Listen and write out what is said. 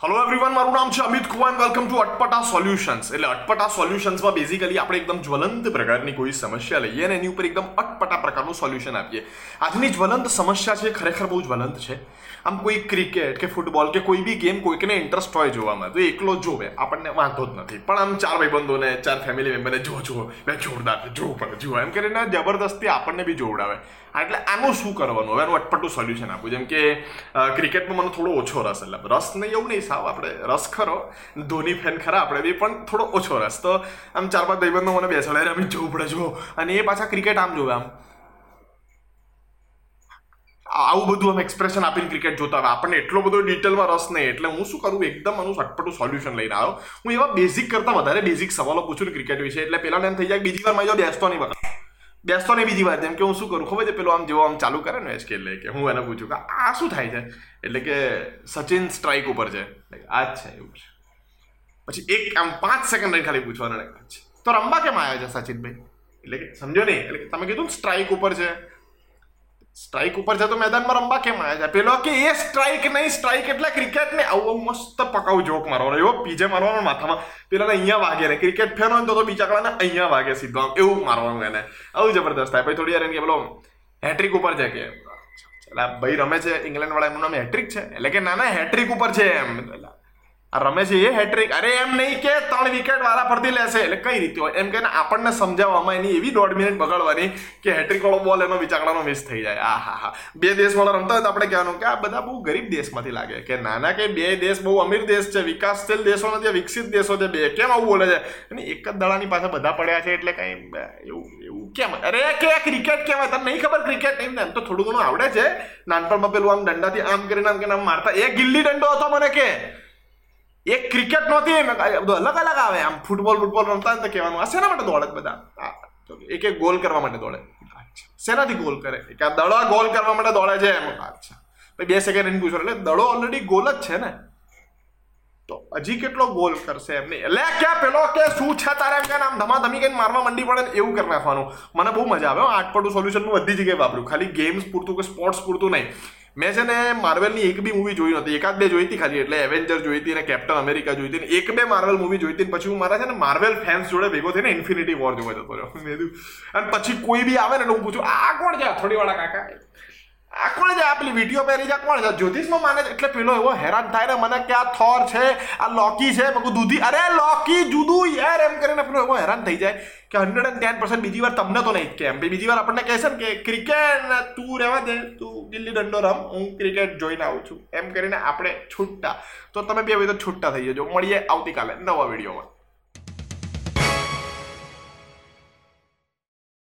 Hello everyone મારું નામ છે Amit Kumar welcome to Atpata solutions એટલે અટપટા સોલ્યુશન્સમાં બેઝિકલી આપણે એકદમ જ્વલંત પ્રકારની કોઈ સમસ્યા લઈએ અને એની ઉપર એકદમ અટપટા પ્રકારનું સોલ્યુશન આપીએ. આજની જ્વલંત સમસ્યા છે, ખરેખર બહુ જ્વલંત છે. આમ કોઈ ક્રિકેટ કે ફૂટબોલ કે કોઈ બી ગેમ કોઈકને ઇન્ટરેસ્ટ હોય જોવામાં તો એકલો જોવે, આપણને વાંધો જ નથી. પણ આમ ચાર ભાઈબંધોને, ચાર ફેમિલી મેમ્બરને જો જો બે જોરદાર, જો જોવું પડે જુઓ, એમ કરીને જબરદસ્તી આપણને બી જોવડાવે. હા, એટલે આનું શું કરવાનું? હવે આનું અટપટું સોલ્યુશન આપું. જેમ કે ક્રિકેટમાં મને થોડો ઓછો રસ એટલે. રસ નહીં એવું નહીં સાવ આપણે રસ ખરો. ધોની ફેન ખરા આપણે બી પણ થોડો ઓછો રસ. તો આમ ચાર પાંચ ભાઈબંધો મને બેસાડે અમે જોવું પડે જો અને એ પાછા ક્રિકેટ આમ જોવે આમ. આવું બધું આમ એક્સપ્રેશન આપીને ક્રિકેટ જોતા હોય. આપણને એટલો બધો ડિટેલમાં રસ નહીં. એટલે હું શું કરું? એકદમ આનું સટપટું સોલ્યુશન લઈને આવ્યો. હું એવા બેઝિક કરતાં વધારે બેઝિક સવાલો પૂછું ક્રિકેટ વિશે. એટલે પહેલાં એમ થઈ જાય બીજી વાર મારી બેસતો નહીં. બતા બેસતો ને બીજી વાર જેમ કે હું શું કરું? ખબર છે? પેલો આમ જેવો આમ ચાલુ કરે ને એસકે એટલે કે હું એને પૂછું કે આ શું થાય છે? એટલે કે સચિન સ્ટ્રાઇક ઉપર છે. આ જ છે, એવું છે. પછી એક આમ પાંચ સેકન્ડ ખાલી પૂછવાનું તો રમવા કેમ આવ્યા છે સચિનભાઈ? એટલે કે સમજો નહીં? એટલે તમે કીધું સ્ટ્રાઇક ઉપર છે. સ્ટ્રાઇક ઉપર છે તો મેદાનમાં રમવા કેમ આવ્યા છે? પેલો કે, એ સ્ટ્રાઇક નહીં સ્ટ્રાઇક એટલે ક્રિકેટ ને આવું મસ્ત પકાવું જોક મારવાનો એવો પીજે મારવાનો માથામાં. પેલાને અહીંયા વાગે ને ક્રિકેટ ફેન તો બીજા કળાને અહીંયા વાગે સીધો આમ. એવું મારવાનું એને. આવું જબરદસ્ત થાય. પછી થોડી વાર કે, પેલો હેટ્રિક ઉપર છે. કે એટલે ભાઈ રમે છે ઇંગ્લેન્ડ વાળા એમનું નામ હેટ્રિક છે. એટલે કે, ના ના હેટ્રિક ઉપર છે. એમ. એટલે રમે છે એ હેટ્રિક અરે એમ નહીં કે ત્રણ વિકેટ વાળા ફરતી લેશે. એટલે કઈ રીતે હોય? એમ કે આપણને સમજાવવામાં એની એવી દોઢ મિનિટ બગાડવાની કે હેટ્રિક વાળો બોલ એનો વિચારણાનો મિસ થઈ જાય. આ હા હા. બે દેશ વાળા રમતા હોય તો આપણે કહેવાનું કે આ બધા બહુ ગરીબ દેશમાંથી લાગે. કે નાના કે બે દેશ બહુ અમીર દેશ છે, વિકાસશીલ દેશો નથી, વિકસિત દેશો છે, બે કેમ આવું બોલે છે? અને એક જ દડાની પાસે બધા પડ્યા છે એટલે કઈ એવું એવું કેમ? અરે કે ક્રિકેટ કહેવાય, તને નહીં ખબર ક્રિકેટ નહીં ને એમ તો થોડું ઘણું આવડે છે. નાનપણમાં પેલું આમ દંડાથી આમ કરીને આમ કે આમ મારતા. એ ગિલ્લી દંડો હતો મને કે. એક ક્રિકેટ નહોતી એમ બધું અલગ અલગ આવે. આમ ફૂટબોલ ફૂટબોલ રમતા ને તો કહેવાનું, આ શેના માટે દોડે બધા? એક એક ગોલ કરવા માટે દોડે. શેનાથી ગોલ કરે? કે આ દડો ગોલ કરવા માટે દોડે છે એમ. અચ્છા. ભાઈ, બે સેકન્ડ એમ પૂછો. એટલે દડો ઓલરેડી ગોલ જ છે ને? તો હજી કેટલો ગોલ કરશે એમ નહીં. એટલે ક્યાં પેલો કે, શું છે તારે? એમ કે, આમ ધમાધમી કઈ મારવા મંડી પડે એવું કરી નાખવાનું. મને બહુ મજા આવે. આટપટું સોલ્યુશન હું બધી જગ્યાએ વાપર્યું ખાલી ગેમ્સ પૂરતું કે સ્પોર્ટ્સ પૂરતું નહીં. મેં છે ને માર્વેલની એક બી મૂવી જોઈ નહોતી. એકાદ બે જોઈતી ખાલી, એટલે એવેન્જર જોઈતી અને કેપ્ટન અમેરિકા જોઈતી ને એક બે માર્વેલ મૂવી જોઈતી પછી હું મારા છે ને માર્વેલ ફેન્સ જોડે ભેગો થઈને ઇન્ફિનિટી વોર જોવા જતો રહ્યો. અને પછી કોઈ બી આવે ને હું પૂછું, આ કોણ છે? થોડી વાળા કાકા? આ કોણ છે? આ પેલી વીડિયો પહેરી છે? કોણ છે? જ્યોતિષમાં માને છે? એટલે પેલો એવો હેરાન થાય ને, મને કે આ થોર છે, આ લોકી છે, મેં દૂધી, અરે લોકી જુદું યાર, એમ કરીને પેલો એવો હેરાન થઈ જાય કે હંડ્રેડ એન્ડ ટેન પર્સન્ટ બીજી વાર તમને તો નહીં કેમ. બીજી વાર આપણને કહેશે ને કે, ક્રિકેટ તું રહેવા દે, તું ગિલ્લી દંડો રમ, હું ક્રિકેટ જોઈને આવું છું. એમ કરીને આપણે છૂટતા. તો તમે બે તો છૂટતા થઈ જજો. મળીએ આવતીકાલે નવા વિડીયોમાં.